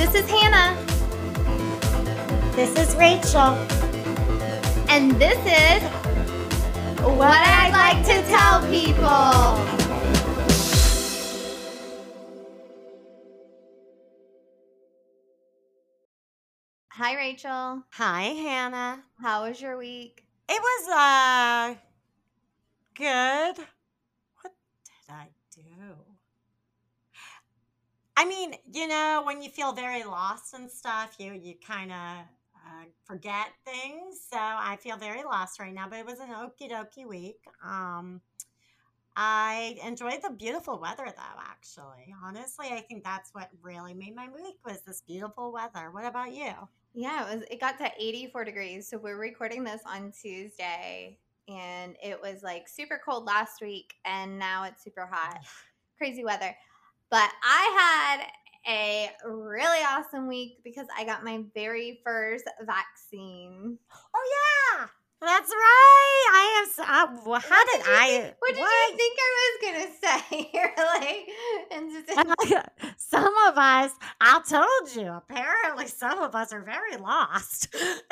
This is Hannah. This is Rachel. And this is what I'd like to tell people. Hi, Rachel. Hi, Hannah. How was your week? It was uh good. What did I? I mean, you know, when you feel very lost and stuff, you you kind of uh, forget things. So I feel very lost right now, but it was an okie dokie week. Um, I enjoyed the beautiful weather though, actually. Honestly, I think that's what really made my week was this beautiful weather. What about you? Yeah, it was it got to 84 degrees. So we're recording this on Tuesday and it was like super cold last week and now it's super hot. Crazy weather. But I had a really awesome week because I got my very first vaccine. Oh yeah, that's right. I have. Uh, well, how What did, did I? think- what did you think I was gonna say? You're like, and just- some of us, I told you. Apparently, some of us are very lost.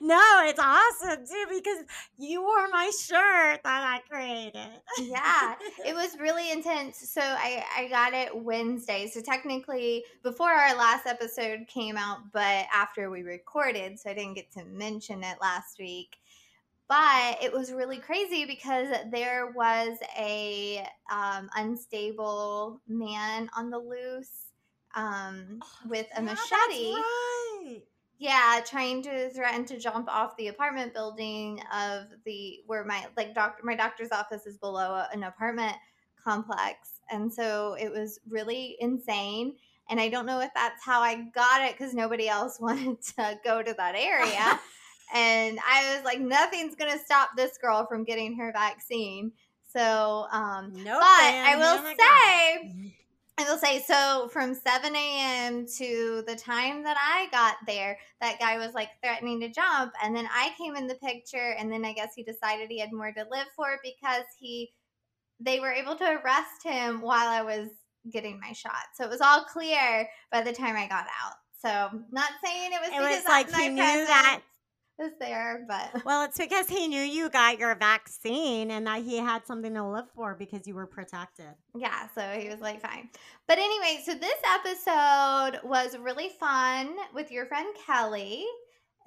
no, it's awesome too because you wore my shirt that I created. yeah it was really intense so I, I got it wednesday so technically before our last episode came out but after we recorded so i didn't get to mention it last week but it was really crazy because there was a um, unstable man on the loose um, with a Yeah, machete right. yeah, trying to threaten to jump off the apartment building of the where my like doctor my doctor's office is below an apartment complex, and so it was really insane. And I don't know if that's how I got it because nobody else wanted to go to that area. And I was like, nothing's gonna stop this girl from getting her vaccine. So, um, No, but I will say. say. I will say so from 7 a.m. to the time that I got there, that guy was like threatening to jump. And then I came in the picture, and then I guess he decided he had more to live for because he they were able to arrest him while I was getting my shot. So it was all clear by the time I got out. So not saying it was It because was like he knew presence that was there, but Well, it's because he knew you got your vaccine and that he had something to live for because you were protected. yeah, so he was like, fine. But anyway, so this episode was really fun with your friend Kelly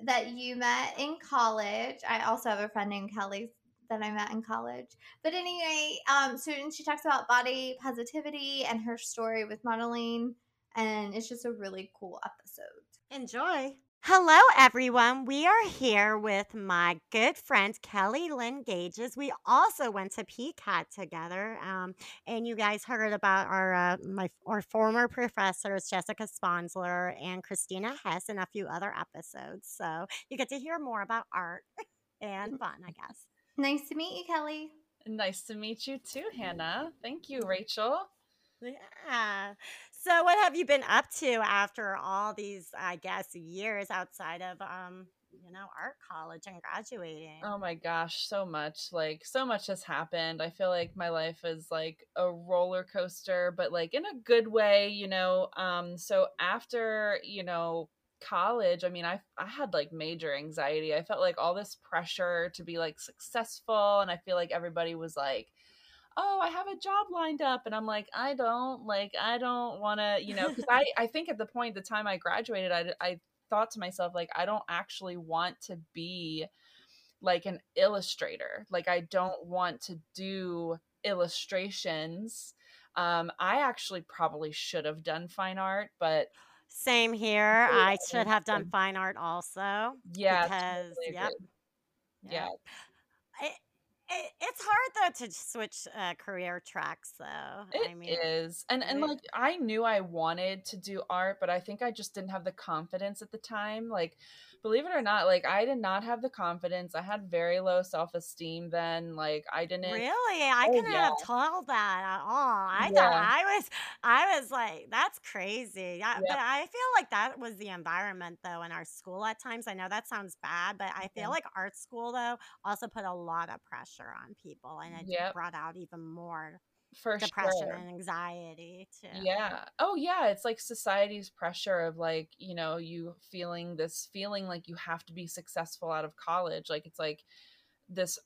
that you met in college. I also have a friend named Kelly that I met in college. But anyway, um, so and she talks about body positivity and her story with modeling, and it's just a really cool episode. Enjoy. Hello, everyone. We are here with my good friend Kelly Lynn Gages. We also went to PCAT together, um, and you guys heard about our uh, my our former professors Jessica Sponsler and Christina Hess in a few other episodes. So you get to hear more about art and fun, I guess. Nice to meet you, Kelly. Nice to meet you too, Hannah. Thank you, Rachel. Yeah. So, what have you been up to after all these, I guess, years outside of, um, you know, art college and graduating? Oh my gosh, so much. Like so much has happened. I feel like my life is like a roller coaster, but like in a good way, you know. Um so after, you know, college, I mean, I I had like major anxiety. I felt like all this pressure to be like successful and I feel like everybody was like oh i have a job lined up and i'm like i don't like i don't want to you know because i i think at the point the time i graduated i i thought to myself like i don't actually want to be like an illustrator. Like i don't want to do illustrations. Um i actually probably should have done fine art but Same here. I should have done fine art also yeah because, totally yep. yeah It, it, it's hard though to switch uh, career tracks though. It is, I mean, and and like I knew I wanted to do art, but I think I just didn't have the confidence at the time. Like, believe it or not, like I did not have the confidence. I had very low self esteem then. Like I didn't. Really? I Oh, couldn't yeah. have told that at all. I thought I was I was like, that's crazy. Yeah, Yeah. But I feel like that was the environment though in our school at times. I know that sounds bad, but I feel Yeah. like art school though also put a lot of pressure on people and it Yep. brought out even more for depression sure. and anxiety too. Yeah. Oh, yeah. It's like society's pressure of like, you know, you feeling this feeling like you have to be successful out of college. Like it's like this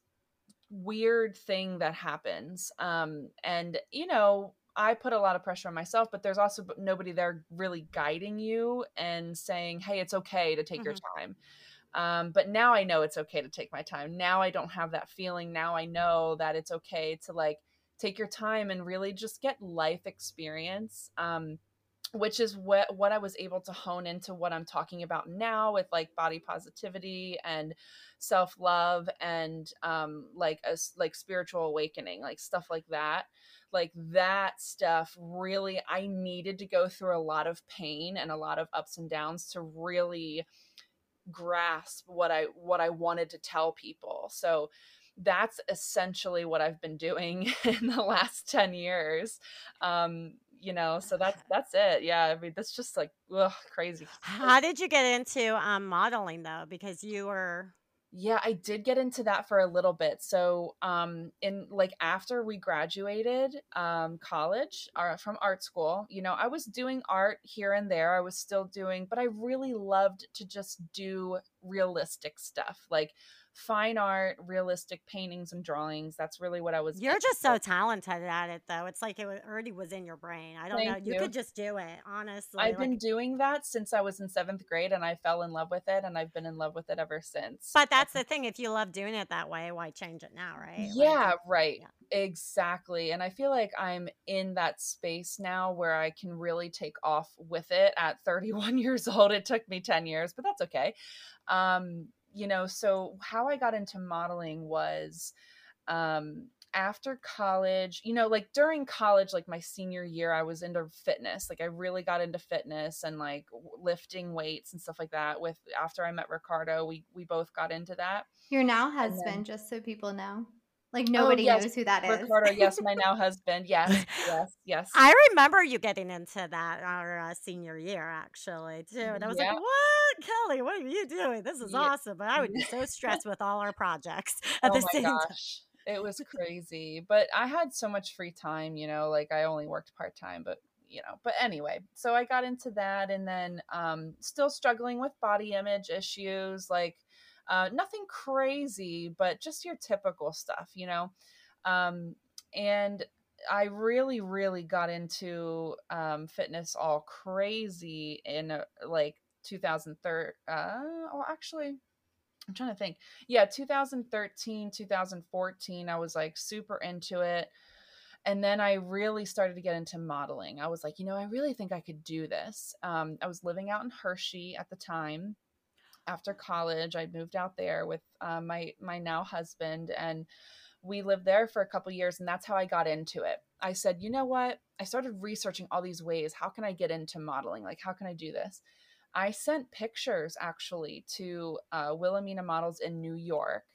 weird thing that happens. Um, and, you know, I put a lot of pressure on myself, but there's also nobody there really guiding you and saying, hey, it's okay to take Mhm. your time. Um, but now I know it's okay to take my time. Now I don't have that feeling. Now I know that it's okay to like take your time and really just get life experience. Um, which is what what I was able to hone into what I'm talking about now with like body positivity and self love and um, like a like spiritual awakening, like stuff like that. Like that stuff really, I needed to go through a lot of pain and a lot of ups and downs to really grasp what I what I wanted to tell people. So that's essentially what I've been doing in the last 10 years. Um, you know, so that's that's it. Yeah, I mean that's just like ugh, crazy. How did you get into um, modeling though? Because you were Yeah, I did get into that for a little bit. So, um, in like after we graduated um, college or from art school, you know, I was doing art here and there. I was still doing, but I really loved to just do realistic stuff, like fine art, realistic paintings and drawings. That's really what I was. You're just so talented at it, though. It's like it already was in your brain. I don't know. You you. could just do it, honestly. I've like- been doing that since I was in seventh grade, and I fell in love with it, and I've been in love with it ever since. but that's the thing. If you love doing it that way, why change it now, right? Like, Yeah, right. yeah. Exactly. And I feel like I'm in that space now where I can really take off with it at 31 years old. It took me 10 years, but that's okay. Um, you know, so how I got into modeling was um after college, you know, like during college, like my senior year, I was into fitness. Like I really got into fitness and like lifting weights and stuff like that. With after I met Ricardo, we we both got into that. Your now then- husband, just so people know. Like nobody yes, knows who that is. Ricardo, yes, my now husband. Yes, yes, yes. I remember you getting into that our uh, senior year, actually, too. And I was Yeah. like, "What, Kelly? What are you doing? This is Yeah. awesome!" But I would be so stressed with all our projects at oh the my same time. It was crazy. But I had so much free time, you know, like I only worked part time, but you know, but anyway, so I got into that and then um still struggling with body image issues, like uh nothing crazy, but just your typical stuff, you know. Um and I really, really got into um, fitness all crazy in uh, like 2003. Uh, well, actually, I'm trying to think. Yeah, 2013, 2014, I was like super into it. And then I really started to get into modeling. I was like, you know, I really think I could do this. Um, I was living out in Hershey at the time. After college, I moved out there with uh, my my now husband, and we lived there for a couple years. And that's how I got into it. I said, you know what? I started researching all these ways. How can I get into modeling? Like, how can I do this? I sent pictures actually to uh, Wilhelmina Models in New York.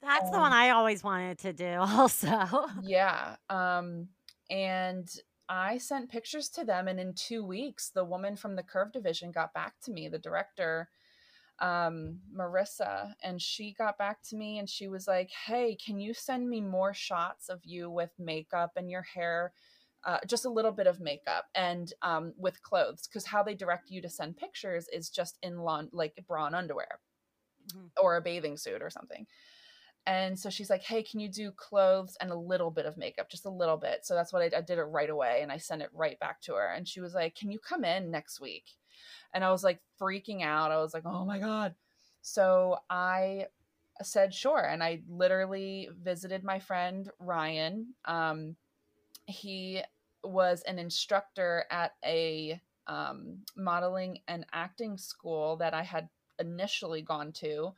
That's the Um, one I always wanted to do, also. Yeah. Um, and I sent pictures to them, and in two weeks, the woman from the Curve Division got back to me, the director, um, Marissa, and she got back to me and she was like, Hey, can you send me more shots of you with makeup and your hair? Uh, just a little bit of makeup and um, with clothes because how they direct you to send pictures is just in lawn like bra and underwear Mhm. or a bathing suit or something. And so she's like hey can you do clothes and a little bit of makeup just a little bit? So that's what I, I did it right away and i sent it right back to her and she was like can you come in next week? And i was like freaking out. I was like oh my god. So i said sure. And i literally visited my friend ryan um, he was an instructor at a um, modeling and acting school that i had initially gone to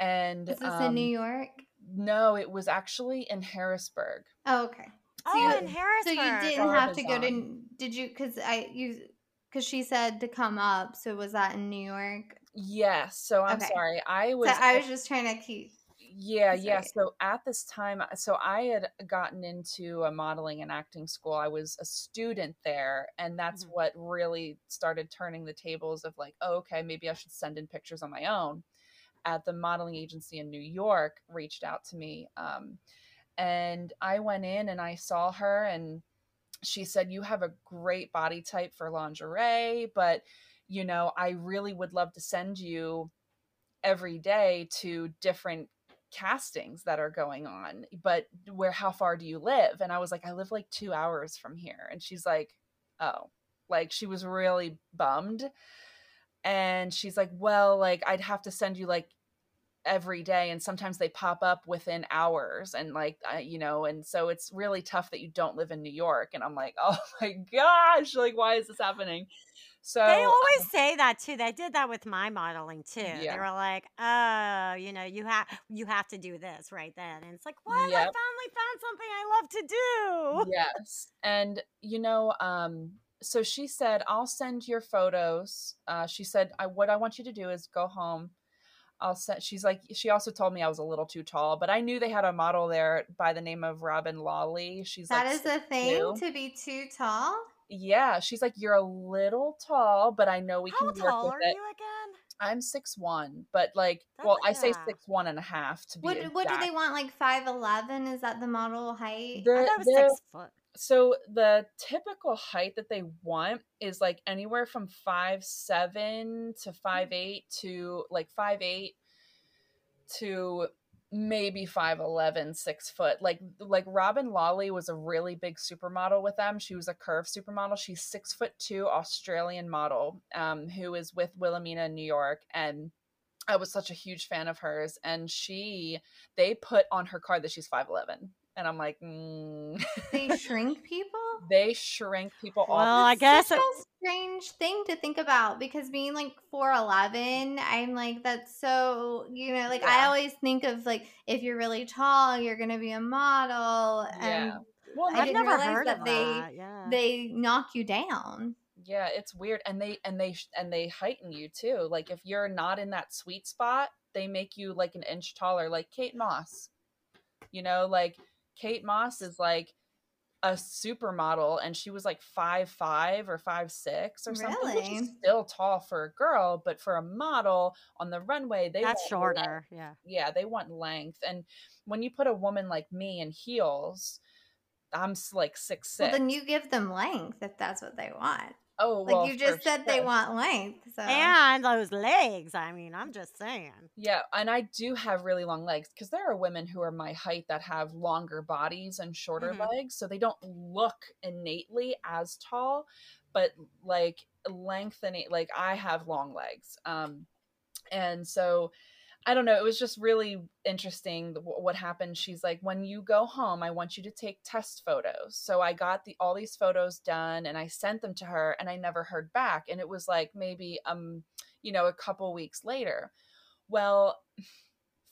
and Is this um, in New York? no it was actually in harrisburg Oh, okay. Oh, you- in Harrisburg. So you didn't Barb have to go to. Did you? Because I you. Because she said to come up. So was that in New York? yes so i'm Okay. sorry i was so I was just trying to keep. Yeah, yeah. So at this time, so I had gotten into a modeling and acting school. I was a student there, and that's Mhm. what really started turning the tables of like, oh, okay, maybe I should send in pictures on my own. At the modeling agency in New York, reached out to me, um, and I went in and I saw her and she said you have a great body type for lingerie, but you know, I really would love to send you every day to different castings that are going on but where how far do you live? And i was like i live like two hours from here. And she's like oh. Like she was really bummed. And she's like well like i'd have to send you like every day. And sometimes they pop up within hours and like uh, you know and so it's really tough that you don't live in new york. And i'm like oh my gosh like why is this happening so They always say that too. They did that with my modeling too. They were like, "Oh, you know, you have you have to do this right then." And it's like, "What? I finally found something I love to do." yes and you know um so she said i'll send your photos uh she said i what i want you to do is go home i'll send she's like she also told me i was a little too tall but i knew they had a model there by the name of Robyn Lawley she's That like is a thing 6'2". to be too tall. Yeah she's like you're a little tall but i know we How can work tall with are it you again? i'm six one but like That's- well i say six one and a half to be What what do they want? Like five eleven? Is that the model height? I The- thought it was six foot. so the typical height that they want is like anywhere from five seven to hmm. five eight to like five eight to maybe 5'11 six foot. Like like Robyn Lawley was a really big supermodel with them. She was a curve supermodel. She's six foot two australian model um, who is with wilhelmina in new york and i was such a huge fan of hers. And she they put on her card that she's 5'11 and i'm like mm. they shrink people. they shrink people all Well, I guess such it- a strange thing to think about because being like four eleven, I'm like that's so you know like I always think of like if you're really tall, you're gonna be a model, and Yeah. well I I've didn't never realize heard that of they- that. Yeah. they knock you down. yeah it's weird and they and they and they heighten you too like if you're not in that sweet spot they make you like an inch taller like kate moss you know like kate moss is like a supermodel and she was like five five or five six or something which Really? is still tall for a girl but for a model on the runway they That's want length. shorter. Yeah. yeah they want length and when you put a woman like me in heels i'm like six six Well, then you give them length if that's what they want. Oh Like well you just said, they want length. So And those legs. I mean, I'm just saying. Yeah, and I do have really long legs because there are women who are my height that have longer bodies and shorter Mhm. legs, so they don't look innately as tall, but like lengthening like I have long legs. Um and so I don't know, it was just really interesting what happened. She's like, "When you go home, I want you to take test photos." So I got the all these photos done and I sent them to her and I never heard back and it was like maybe um you know, a couple weeks later. Well,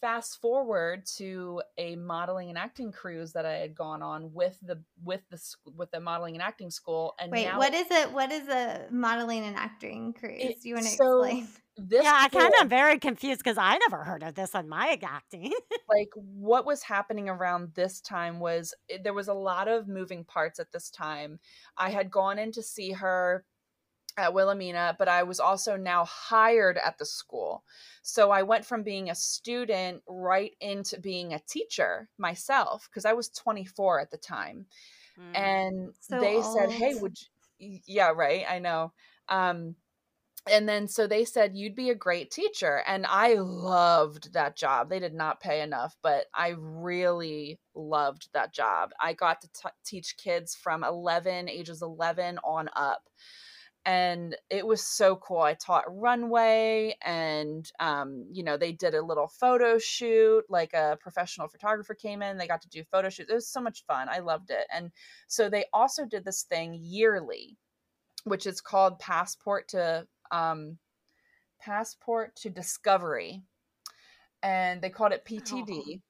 fast forward to a modeling and acting cruise that I had gone on with the with the with the modeling and acting school and wait, now what is it? What is a modeling and acting cruise? It- you want to so- explain? this yeah, I kind of am very confused because I never heard of this on my acting. like what was happening around this time was eh, there was a lot of moving parts at this time. I had gone in to see her at Wilhelmina, but I was also now hired at the school. So I went from being a student right into being a teacher myself because I was 24 at the time. Mm. And So they said, "Hey, would you yeah, right, I know." Um and then so they said you'd be a great teacher and i loved that job they did not pay enough but i really loved that job i got to t- teach kids from 11 ages 11 on up and it was so cool i taught runway and um, you know they did a little photo shoot like a professional photographer came in they got to do photo shoots it was so much fun i loved it and so they also did this thing yearly which is called passport to um, passport to discovery and they called it ptd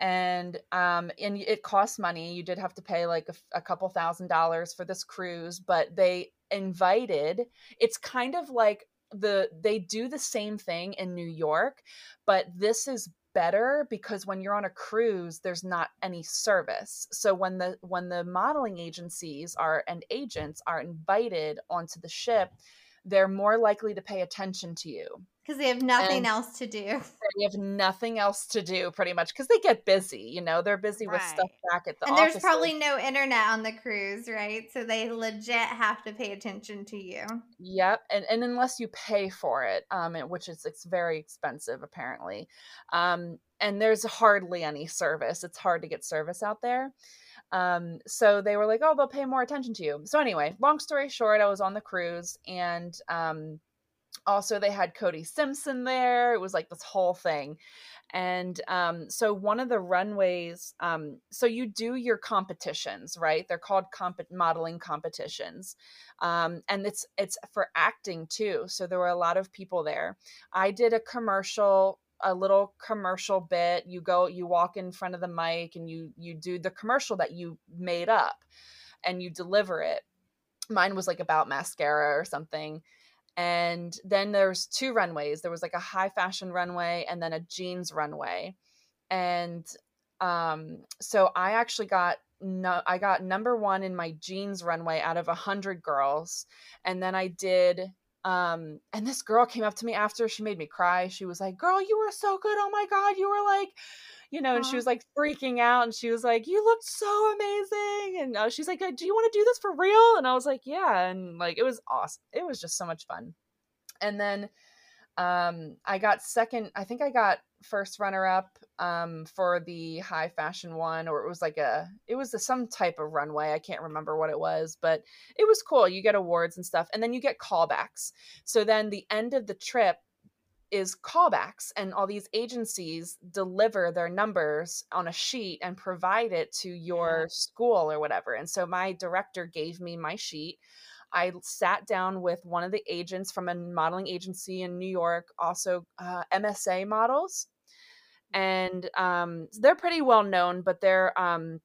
and um and it costs money you did have to pay like a couple thousand dollars for this cruise but they invited it's kind of like the they do the same thing in new york but this is better because when you're on a cruise there's not any service. So when the when the modeling agencies are and agents are invited onto the ship they're more likely to pay attention to you because they have nothing And- else to do. they have nothing else to do pretty much because they get busy you know they're busy with stuff back at the and there's offices. probably no internet on the cruise, right? So they legit have to pay attention to you. Yep, and and unless you pay for it, um, which is it's very expensive apparently, um, and there's hardly any service. It's hard to get service out there. Um, so they were like, oh, they'll pay more attention to you. So anyway, long story short, I was on the cruise, and um, also they had Cody Simpson there. It was like this whole thing. And um, so one of the runways, um, so you do your competitions, right? They're called comp- modeling competitions, um, and it's it's for acting too. So there were a lot of people there. I did a commercial, a little commercial bit. You go, you walk in front of the mic, and you you do the commercial that you made up, and you deliver it. Mine was like about mascara or something and then there's two runways there was like a high fashion runway and then a jeans runway and um so i actually got no i got number one in my jeans runway out of a hundred girls and then i did um and this girl came up to me after she made me cry. She was like girl you were so good. Oh my god you were like you know and she was like freaking out and she was like you looked so amazing and uh, she's like do you want to do this for real? And i was like yeah and like it was awesome it was just so much fun. And then um i got second i think i got first runner up um for the high fashion one or it was like a it was a, some type of runway i can't remember what it was but it was cool you get awards and stuff and then you get callbacks. So then the end of the trip is callbacks and all these agencies deliver their numbers on a sheet and provide it to your school or whatever and so my director gave me my sheet I sat down with one of the agents from a modeling agency in New York, also uh, MSA models, and um, they're pretty well known, but they're um,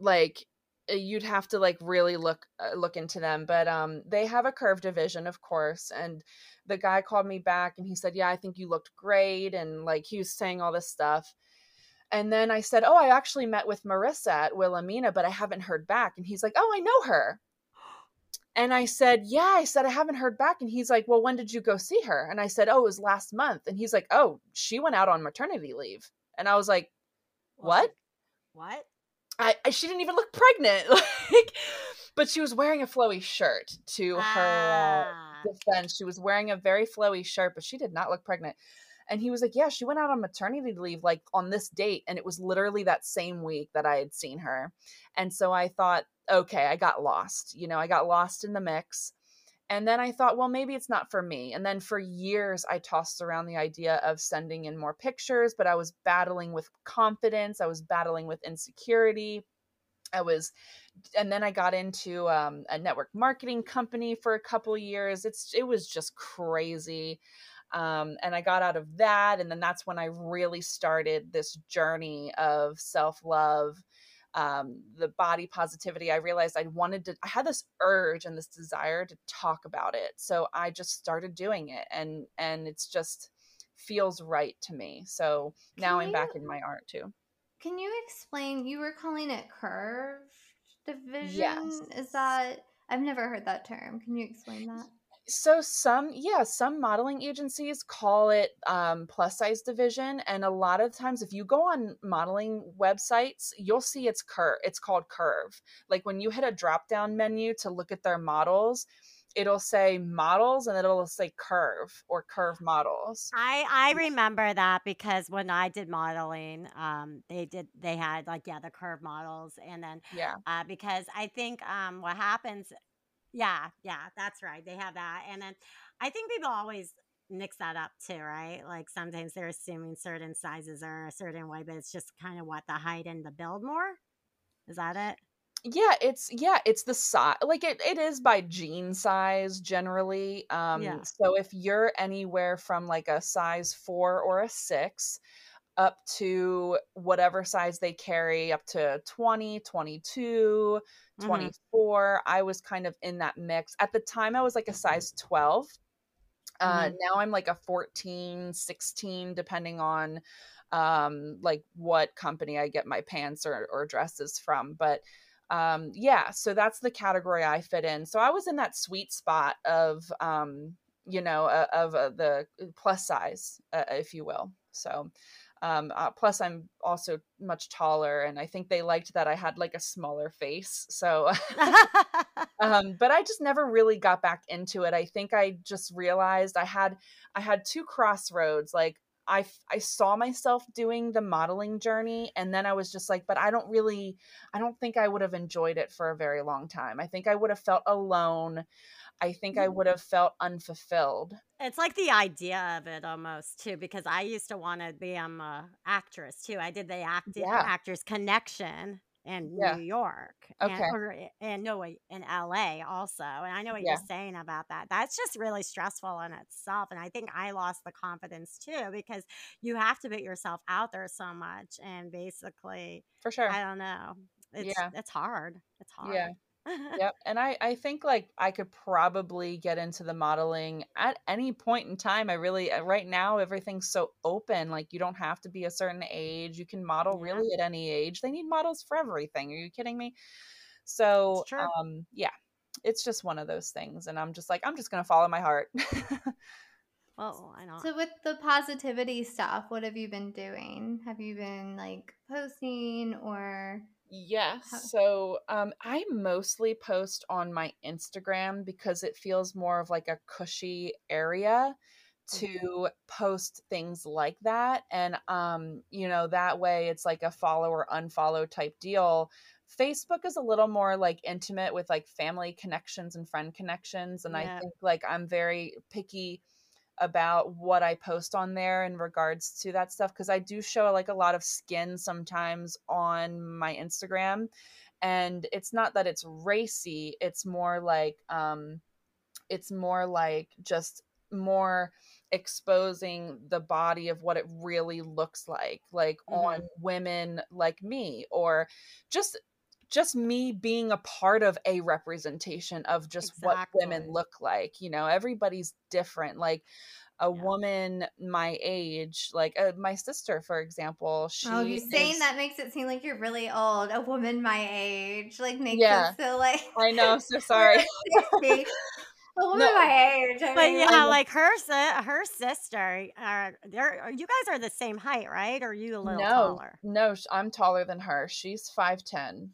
like uh, you'd have to like really look uh, look into them. But um, they have a curve division, of course, and the guy called me back and he said, "Yeah, I think you looked great," and like he was saying all this stuff. And then I said, "Oh, I actually met with Marissa at Wilhelmina, but I haven't heard back." And he's like, "Oh, I know her." And I said, Yeah, I said, I haven't heard back. And he's like, Well, when did you go see her? And I said, Oh, it was last month. And he's like, Oh, she went out on maternity leave. And I was like, What? What? I, I she didn't even look pregnant. like, but she was wearing a flowy shirt to her Ah. defense. She was wearing a very flowy shirt, but she did not look pregnant. And he was like, Yeah, she went out on maternity leave like on this date. And it was literally that same week that I had seen her. And so I thought, okay, I got lost. You know, I got lost in the mix. And then I thought, well, maybe it's not for me. And then for years, I tossed around the idea of sending in more pictures, but I was battling with confidence. I was battling with insecurity. I was, and then I got into um, a network marketing company for a couple years. It's it was just crazy, um, and I got out of that, and then that's when I really started this journey of self love, um, the body positivity. I realized I wanted to. I had this urge and this desire to talk about it, so I just started doing it, and and it's just feels right to me. So now Can I'm back in my art too. Can you explain? You were calling it curve division. Yes. Is that? I've never heard that term. Can you explain that? So some yeah some modeling agencies call it um, plus size division and a lot of times if you go on modeling websites you'll see it's curve it's called curve. Like when you hit a drop down menu to look at their models it'll say models and it'll say curve or curve models. I I remember that because when I did modeling, um, they did they had like yeah the curve models, and then yeah. uh, because I think um, what happens, yeah, yeah, that's right, they have that, and then I think people always mix that up too, right? Like sometimes they're assuming certain sizes are a certain way, but it's just kind of what the height and the build more. Is that it? yeah it's yeah it's the size like it, it is by jean size generally um Yeah. so if you're anywhere from like a size four or a six up to whatever size they carry up to 20 22 Mhm. 24 i was kind of in that mix at the time i was like a size 12 uh Mhm. now i'm like a 14 16 depending on um like what company i get my pants or, or dresses from but um yeah so that's the category i fit in so i was in that sweet spot of um you know uh, of uh, the plus size uh, if you will so um uh, plus i'm also much taller and i think they liked that i had like a smaller face so um but i just never really got back into it i think i just realized i had i had two crossroads like I, I saw myself doing the modeling journey and then I was just like but I don't really I don't think I would have enjoyed it for a very long time. I think I would have felt alone. I think I would have felt unfulfilled. It's like the idea of it almost too, because I used to want to be um, an actress too. I did the act- Yeah. actors connection in Yeah. New York, Okay. and, or, eh, and no, wait, in LA also. And I know what Yeah. you're saying about that. That's just really stressful in itself. And I think I lost the confidence too because you have to put yourself out there so much, and basically, For sure. I don't know. It's Yeah. it's hard. It's hard. Yeah. Yep and i i think like i could probably get into the modeling at any point in time i really uh, right now everything's so open like you don't have to be a certain age you can model Yeah. really at any age they need models for everything are you kidding me so um yeah it's just one of those things and i'm just like i'm just gonna follow my heart Well, I know. So with the positivity stuff, what have you been doing? Have you been like posting or Yes. How- So um, I mostly post on my Instagram because it feels more of like a cushy area to post things like that. And, um, you know, that way it's like a follow or unfollow type deal. Facebook is a little more like intimate with like family connections and friend connections. And Yeah. I think like I'm very picky about what I post on there in regards to that stuff because I do show like a lot of skin sometimes on my Instagram and it's not that it's racy it's more like um it's more like just more exposing the body of what it really looks like like on women like me or just just me being a part of a representation of just what women look like you know everybody's different like a Yeah. woman my age like uh, my sister for example she Oh, you saying is- that makes it seem like you're really old. A woman my age, like makes Yeah. it so like i know I'm so sorry woman No. my age. I But mean, yeah, like her her sister, are they're you guys are the same height, right? Or are you a little no taller? no i'm taller than her she's 5'10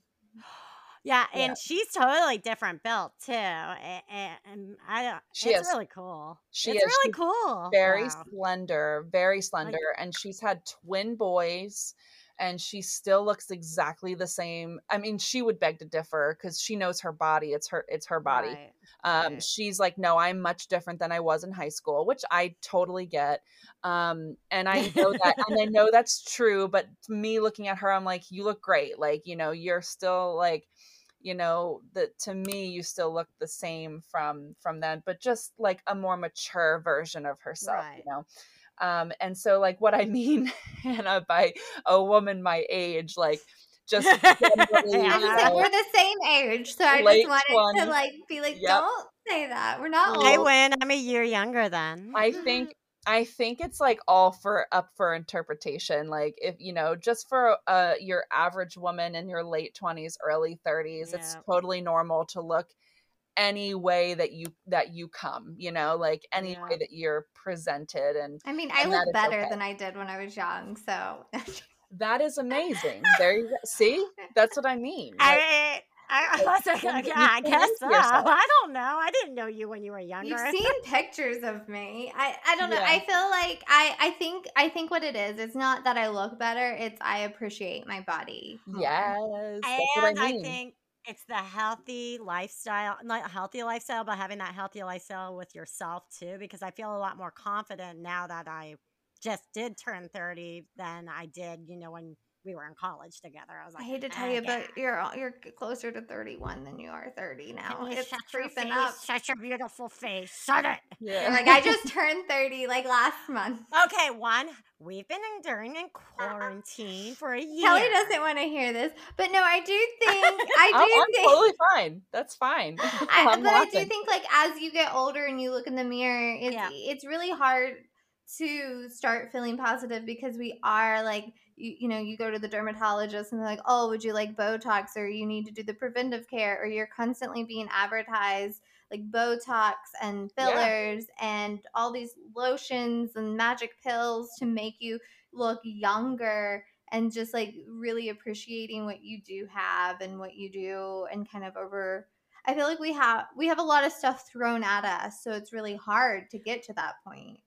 Yeah, Yeah. and she's totally different built too, and, and I don't. She it's is. really cool. She it's is. really She's cool. very Wow. slender, very slender, and she's had twin boys and she still looks exactly the same. I mean, she would beg to differ cuz she knows her body. It's her it's her body. Right, Um right. she's like, "No, I'm much different than I was in high school," which I totally get. Um and I know that and I know that's true, but to me looking at her I'm like, "You look great." Like, you know, you're still like you know that to me you still look the same from from then but just like a more mature version of herself Right. you know um and so like what i mean hannah by a woman my age like just generally, Yeah. I you just said we're the same age, so I just wanted to like be like, Yep. don't say that. We're not I old. win. I'm a year younger then. i think i think it's like all for up for interpretation like if you know just for uh your average woman in your late 20s early 30s it's totally normal to look any way that you that you come you know like any Yeah. way that you're presented and I mean, I look better okay. than I did when I was young, so. That is amazing. There you go. See? That's what i mean. Like, I, I, I was like, you- yeah, you I guess so. yourself. I don't know. I didn't know you when you were younger. You've seen pictures of me. I, I don't know. Yeah. I feel like I, I think I think what it is, it's not that I look better, it's I appreciate my body. yes that's and i I, mean think it's the healthy lifestyle, not a healthy lifestyle, but having that healthy lifestyle with yourself too. Because I feel a lot more confident now that I just did turn thirty than I did, you know, when we were in college together. I was like, I hate to tell "Ah, you, yeah." but you're you're closer to 31 than you are 30 now. Can you It's shut your creeping face? up. Shut your beautiful face. Shut it. yeah like I just turned 30 like last month. Okay, one, we've been enduring in quarantine for a year. Kelly doesn't want to hear this, but no, I do think I I'm, do I'm think totally fine that's fine I, I'm but I do think like as you get older and you look in the mirror, it's Yeah. it's really hard to start feeling positive because we are like you, you know you go to the dermatologist and they're like oh would you like botox or you need to do the preventive care or you're constantly being advertised like botox and fillers yeah. and all these lotions and magic pills to make you look younger and just like really appreciating what you do have and what you do and kind of over I feel like we have we have a lot of stuff thrown at us, so it's really hard to get to that point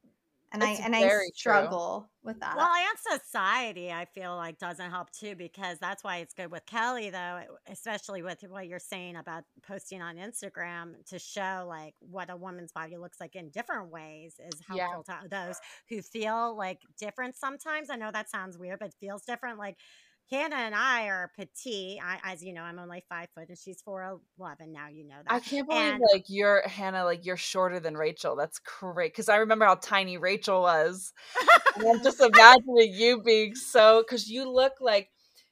and it's I and I struggle true. with that. Well, and society, I feel like doesn't help too because that's why it's good with Kelly, though, especially with what you're saying about posting on Instagram to show like what a woman's body looks like in different ways is helpful yeah. to those who feel like different. Sometimes I know that sounds weird, but feels different. Like Hannah and I are petite. I, as you know, I'm only five foot, and she's four eleven now. You know that. I can't believe and, like you're Hannah. Like you're shorter than Rachel. That's great because I remember how tiny Rachel was. I'm just imagining you being so because you look like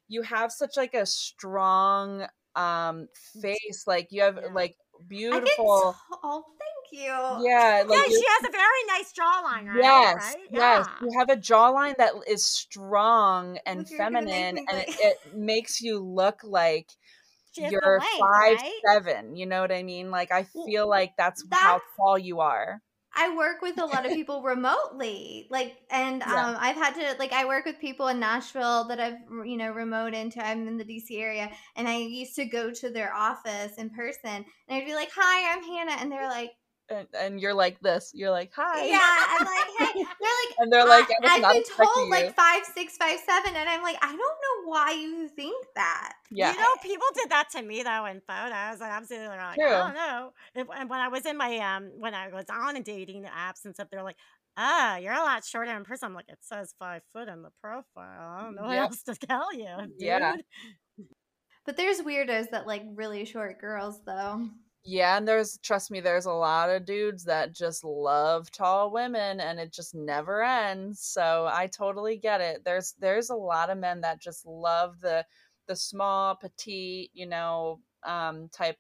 you have such like a strong um face. Like you have yeah. like beautiful. Oh, you. Yeah, like yeah, she has a very nice jawline, right? Yes, right? yes. Yeah. You have a jawline that is strong and feminine, and it, it, makes you look like you're five right? seven. You know what I mean? Like I feel like that's, that's how tall you are. I work with a lot of people remotely. Like, and yeah. um, I've had to, like, I work with people in Nashville that I've, you know, remote into. I'm in the DC area. And I used to go to their office in person. And I'd be like, hi, I'm Hannah. And they're like, and, and you're like this. You're like, hi. Yeah, I'm like, hey. They're like, and they're like, I, have been told like five, six, five, seven, and I'm like, I don't know why you think that. Yeah, you know, people did that to me though in photos, and I'm sitting there like, True. I don't know. and when I was in my um, when I was on a dating apps and stuff, they're like, ah, you're a lot shorter in person. I'm like, it says five foot in the profile. I don't know what else to tell you, dude. Yeah. But there's weirdos that like really short girls though. Yeah, and there's trust me, there's a lot of dudes that just love tall women and it just never ends. So I totally get it. There's there's a lot of men that just love the the small petite, you know, um type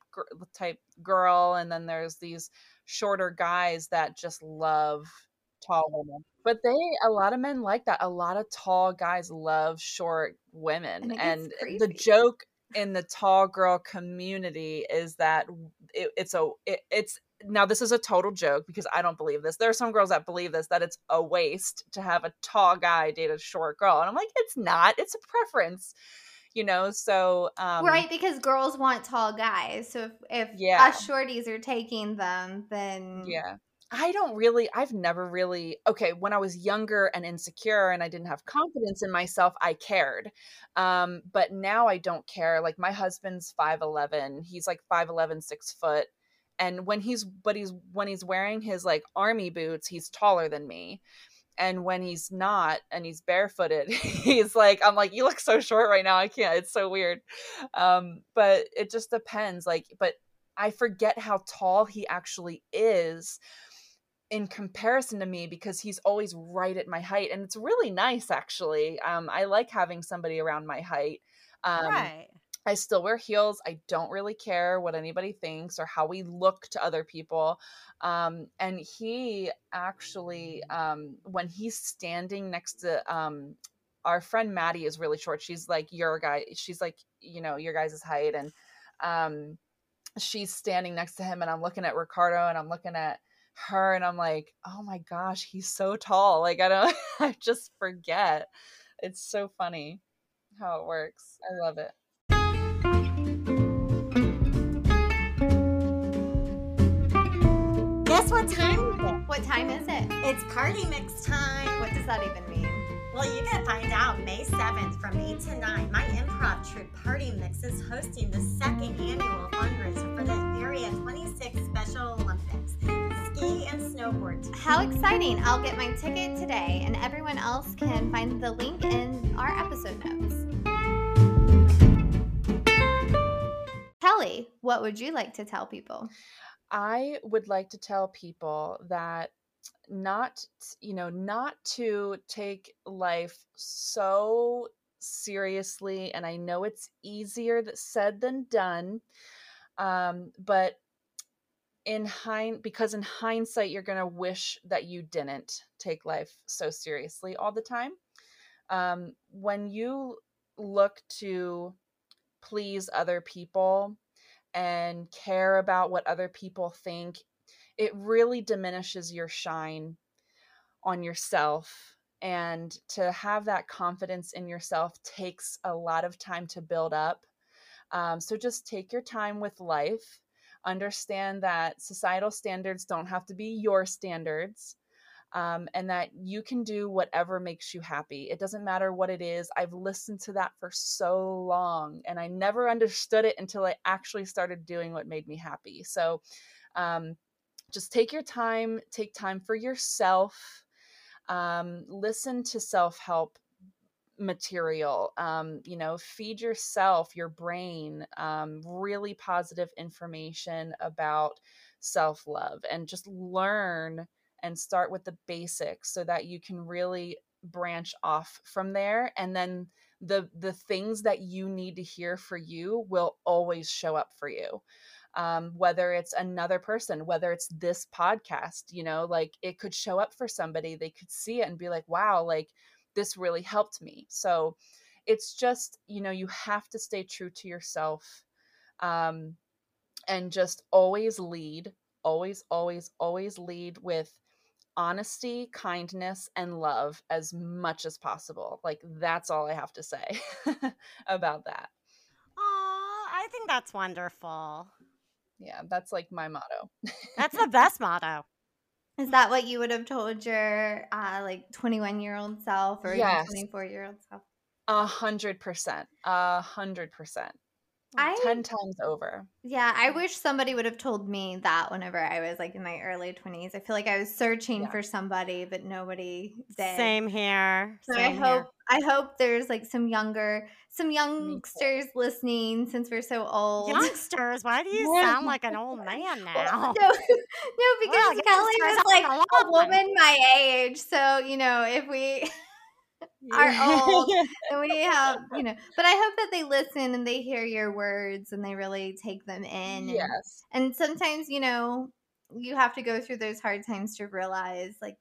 type girl and then there's these shorter guys that just love tall women. But they a lot of men like that. A lot of tall guys love short women. And, and the joke in the tall girl community is that it, it's a it, it's now this is a total joke because I don't believe this. There are some girls that believe this that it's a waste to have a tall guy date a short girl, and I'm like, it's not. It's a preference, you know. So um, right because girls want tall guys. So if if yeah. us shorties are taking them, then yeah. I don't really, I've never really, okay, when I was younger and insecure and I didn't have confidence in myself, I cared. Um, but now I don't care. Like my husband's 5'11, he's like 5'11, six foot. And when he's, but he's, when he's wearing his like army boots, he's taller than me. And when he's not and he's barefooted, he's like, I'm like, you look so short right now. I can't, it's so weird. Um, but it just depends. Like, but I forget how tall he actually is in comparison to me because he's always right at my height and it's really nice actually um, i like having somebody around my height um, right. I still wear heels i don't really care what anybody thinks or how we look to other people um, and he actually um, when he's standing next to um, our friend maddie is really short she's like your guy she's like you know your guys' height and um, she's standing next to him and i'm looking at ricardo and i'm looking at her and I'm like, oh my gosh, he's so tall. Like I don't I just forget. It's so funny how it works. I love it. Guess what time? What time is it? It's party mix time. What does that even mean? Well, you can find out May 7th from 8 to 9. My improv troupe Party Mix is hosting the second annual fundraiser for the Area 26 Special Olympics ski and snowboard. How exciting! I'll get my ticket today, and everyone else can find the link in our episode notes. Kelly, what would you like to tell people? I would like to tell people that not you know not to take life so seriously and i know it's easier said than done um, but in hind because in hindsight you're going to wish that you didn't take life so seriously all the time um, when you look to please other people and care about what other people think, it really diminishes your shine on yourself. And to have that confidence in yourself takes a lot of time to build up. Um, so just take your time with life. Understand that societal standards don't have to be your standards um, and that you can do whatever makes you happy. It doesn't matter what it is. I've listened to that for so long and I never understood it until I actually started doing what made me happy. So um, just take your time, take time for yourself, um, listen to self help material um, you know feed yourself your brain um, really positive information about self love and just learn and start with the basics so that you can really branch off from there and then the the things that you need to hear for you will always show up for you. Um, whether it's another person whether it's this podcast you know like it could show up for somebody they could see it and be like wow like this really helped me so it's just you know you have to stay true to yourself um, and just always lead always always always lead with honesty, kindness, and love as much as possible. Like that's all I have to say about that. Oh, I think that's wonderful. Yeah, that's like my motto. That's the best motto. Is that what you would have told your uh, like 21 year old self or yes. 24 year old self? A hundred percent. A hundred percent. I 10 times over. Yeah, I wish somebody would have told me that whenever I was like in my early 20s. I feel like I was searching yeah. for somebody but nobody did. Same here. So Same I hope here. I hope there's like some younger some youngsters listening since we're so old. Youngsters, why do you sound like an old man now? no, no, because well, Kelly was like a woman my age. So, you know, if we are old and we have you know but i hope that they listen and they hear your words and they really take them in yes. and, and sometimes you know you have to go through those hard times to realize like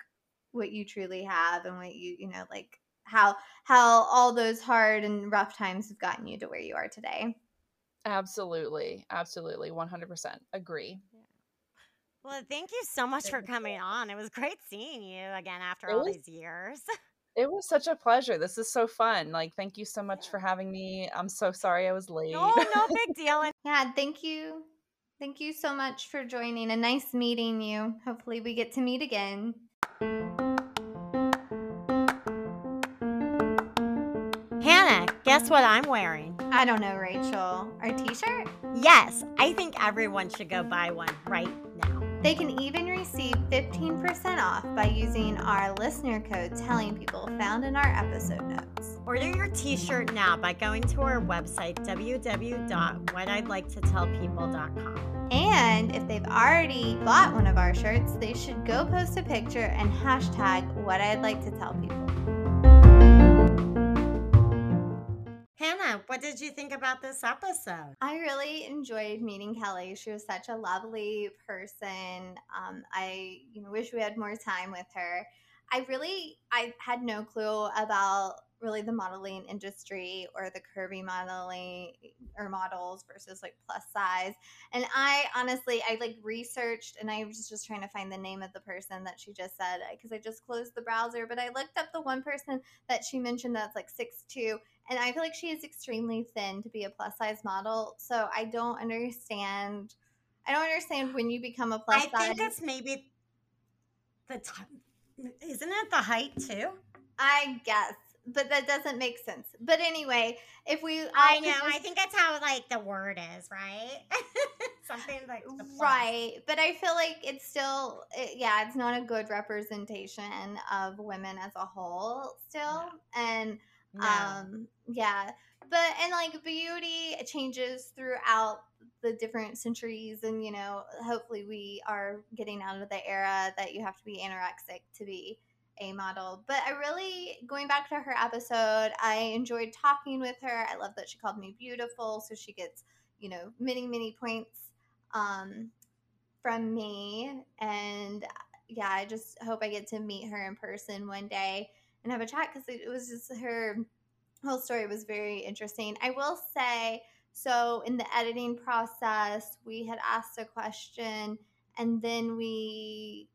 what you truly have and what you you know like how how all those hard and rough times have gotten you to where you are today. Absolutely. Absolutely. 100% agree. Well thank you so much for coming on. It was great seeing you again after all these years It was such a pleasure. This is so fun. Like, thank you so much for having me. I'm so sorry I was late. No, no big deal. yeah, thank you. Thank you so much for joining. A nice meeting you. Hopefully, we get to meet again. Hannah, guess what I'm wearing? I don't know, Rachel. Our t shirt? Yes, I think everyone should go buy one right now. They can even receive 15% off by using our listener code telling people found in our episode notes. Order your t-shirt now by going to our website www.whatidliketotellpeople.com. And if they've already bought one of our shirts, they should go post a picture and hashtag what I'd like to tell people. Hannah, what did you think about this episode? I really enjoyed meeting Kelly. She was such a lovely person. Um, I you know wish we had more time with her. I really I had no clue about really the modeling industry or the curvy modeling or models versus like plus size. And I honestly, I like researched and I was just trying to find the name of the person that she just said uh, because I just closed the browser. But I looked up the one person that she mentioned that's like six two, and I feel like she is extremely thin to be a plus size model. So I don't understand. I don't understand when you become a plus I size. I think it's maybe the time. Isn't it the height too? I guess but that doesn't make sense. But anyway, if we, I know, I think that's how like the word is, right? Something like right. But I feel like it's still, it, yeah, it's not a good representation of women as a whole, still, no. and no. um, yeah. But and like beauty changes throughout the different centuries and you know hopefully we are getting out of the era that you have to be anorexic to be a model. But I really, going back to her episode, I enjoyed talking with her. I love that she called me beautiful. So she gets, you know, many, many points um, from me. And yeah, I just hope I get to meet her in person one day. and have a chat because it was just her whole story was very interesting. I will say, so in the editing process, we had asked a question and then we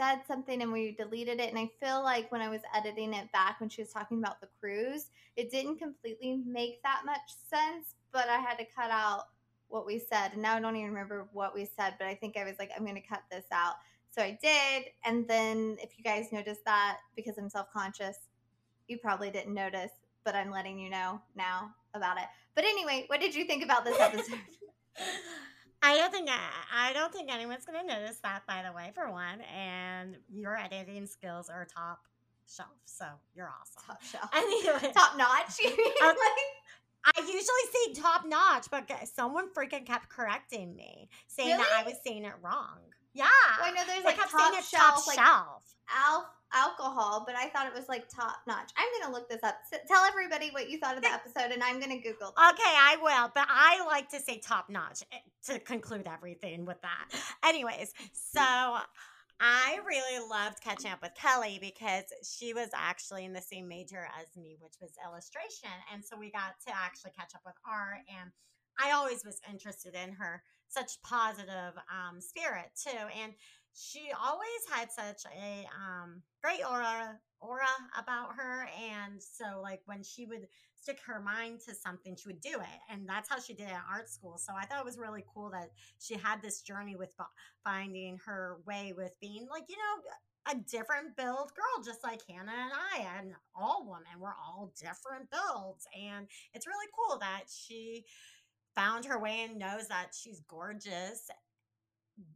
said something and we deleted it. And I feel like when I was editing it back when she was talking about the cruise, it didn't completely make that much sense, but I had to cut out what we said. And now I don't even remember what we said, but I think I was like, I'm going to cut this out. So I did. And then if you guys noticed that because I'm self conscious, you probably didn't notice, but I'm letting you know now about it. But anyway, what did you think about this episode? I don't think I, I don't think anyone's gonna notice that. By the way, for one, and your editing skills are top shelf, so you're awesome. Top shelf. Anyway, Top notch. You mean Um, like I usually say top notch, but someone freaking kept correcting me, saying that I was saying it wrong. Yeah, Well, I know there's they like kept top saying it's shelf, top like shelf. Alcohol, but I thought it was like top notch. I'm gonna look this up. S- tell everybody what you thought of the episode, and I'm gonna Google. This. Okay, I will, but I like to say top notch eh, to conclude everything with that. Anyways, so I really loved catching up with Kelly because she was actually in the same major as me, which was illustration. And so we got to actually catch up with art. And I always was interested in her such positive um, spirit too. And she always had such a um, great aura aura about her. And so like when she would stick her mind to something, she would do it. And that's how she did it at art school. So I thought it was really cool that she had this journey with fi- finding her way with being like, you know, a different build girl, just like Hannah and I, and all women. We're all different builds. And it's really cool that she found her way and knows that she's gorgeous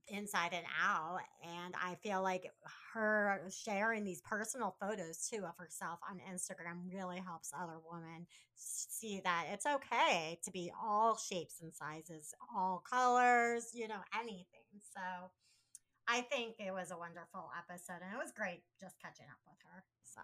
inside and out. And I feel like her sharing these personal photos too of herself on Instagram really helps other women see that it's okay to be all shapes and sizes, all colors, you know, anything. So I think it was a wonderful episode and it was great just catching up with her. So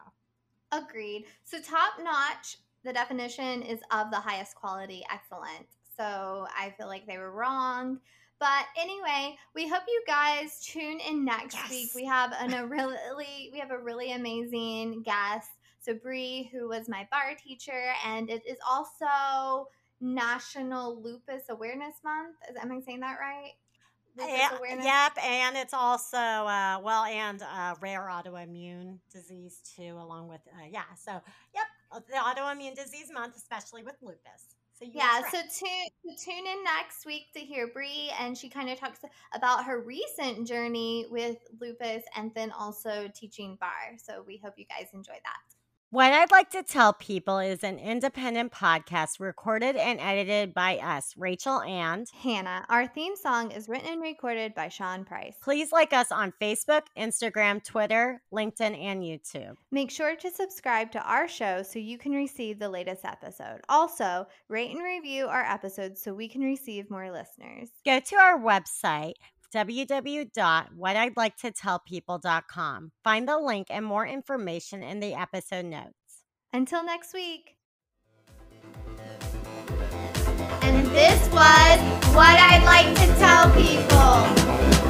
Agreed. So top notch, the definition is of the highest quality, excellent. So I feel like they were wrong. But anyway, we hope you guys tune in next Yes. week. We have an, a really we have a really amazing guest. So Bree, who was my barre teacher, and it is also National Lupus Awareness Month. Is, am I saying that right? Lupus Yeah, Awareness. yep, and it's also uh, well, and uh, rare autoimmune disease too, along with uh, yeah. So yep, the autoimmune disease month, especially with lupus. So Yeah, so tune tune in next week to hear Bree, and she kind of talks about her recent journey with lupus, and then also teaching barre. So we hope you guys enjoy that. What I'd like to tell people is an independent podcast recorded and edited by us, Rachel and. Hannah, our theme song is written and recorded by Sean Price. Please like us on Facebook, Instagram, Twitter, LinkedIn, and YouTube. Make sure to subscribe to our show so you can receive the latest episode. Also, rate and review our episodes so we can receive more listeners. Go to our website, www.whatidliketotellpeople.com. Find the link and more information in the episode notes. Until next week. And this was what I'd like to tell people.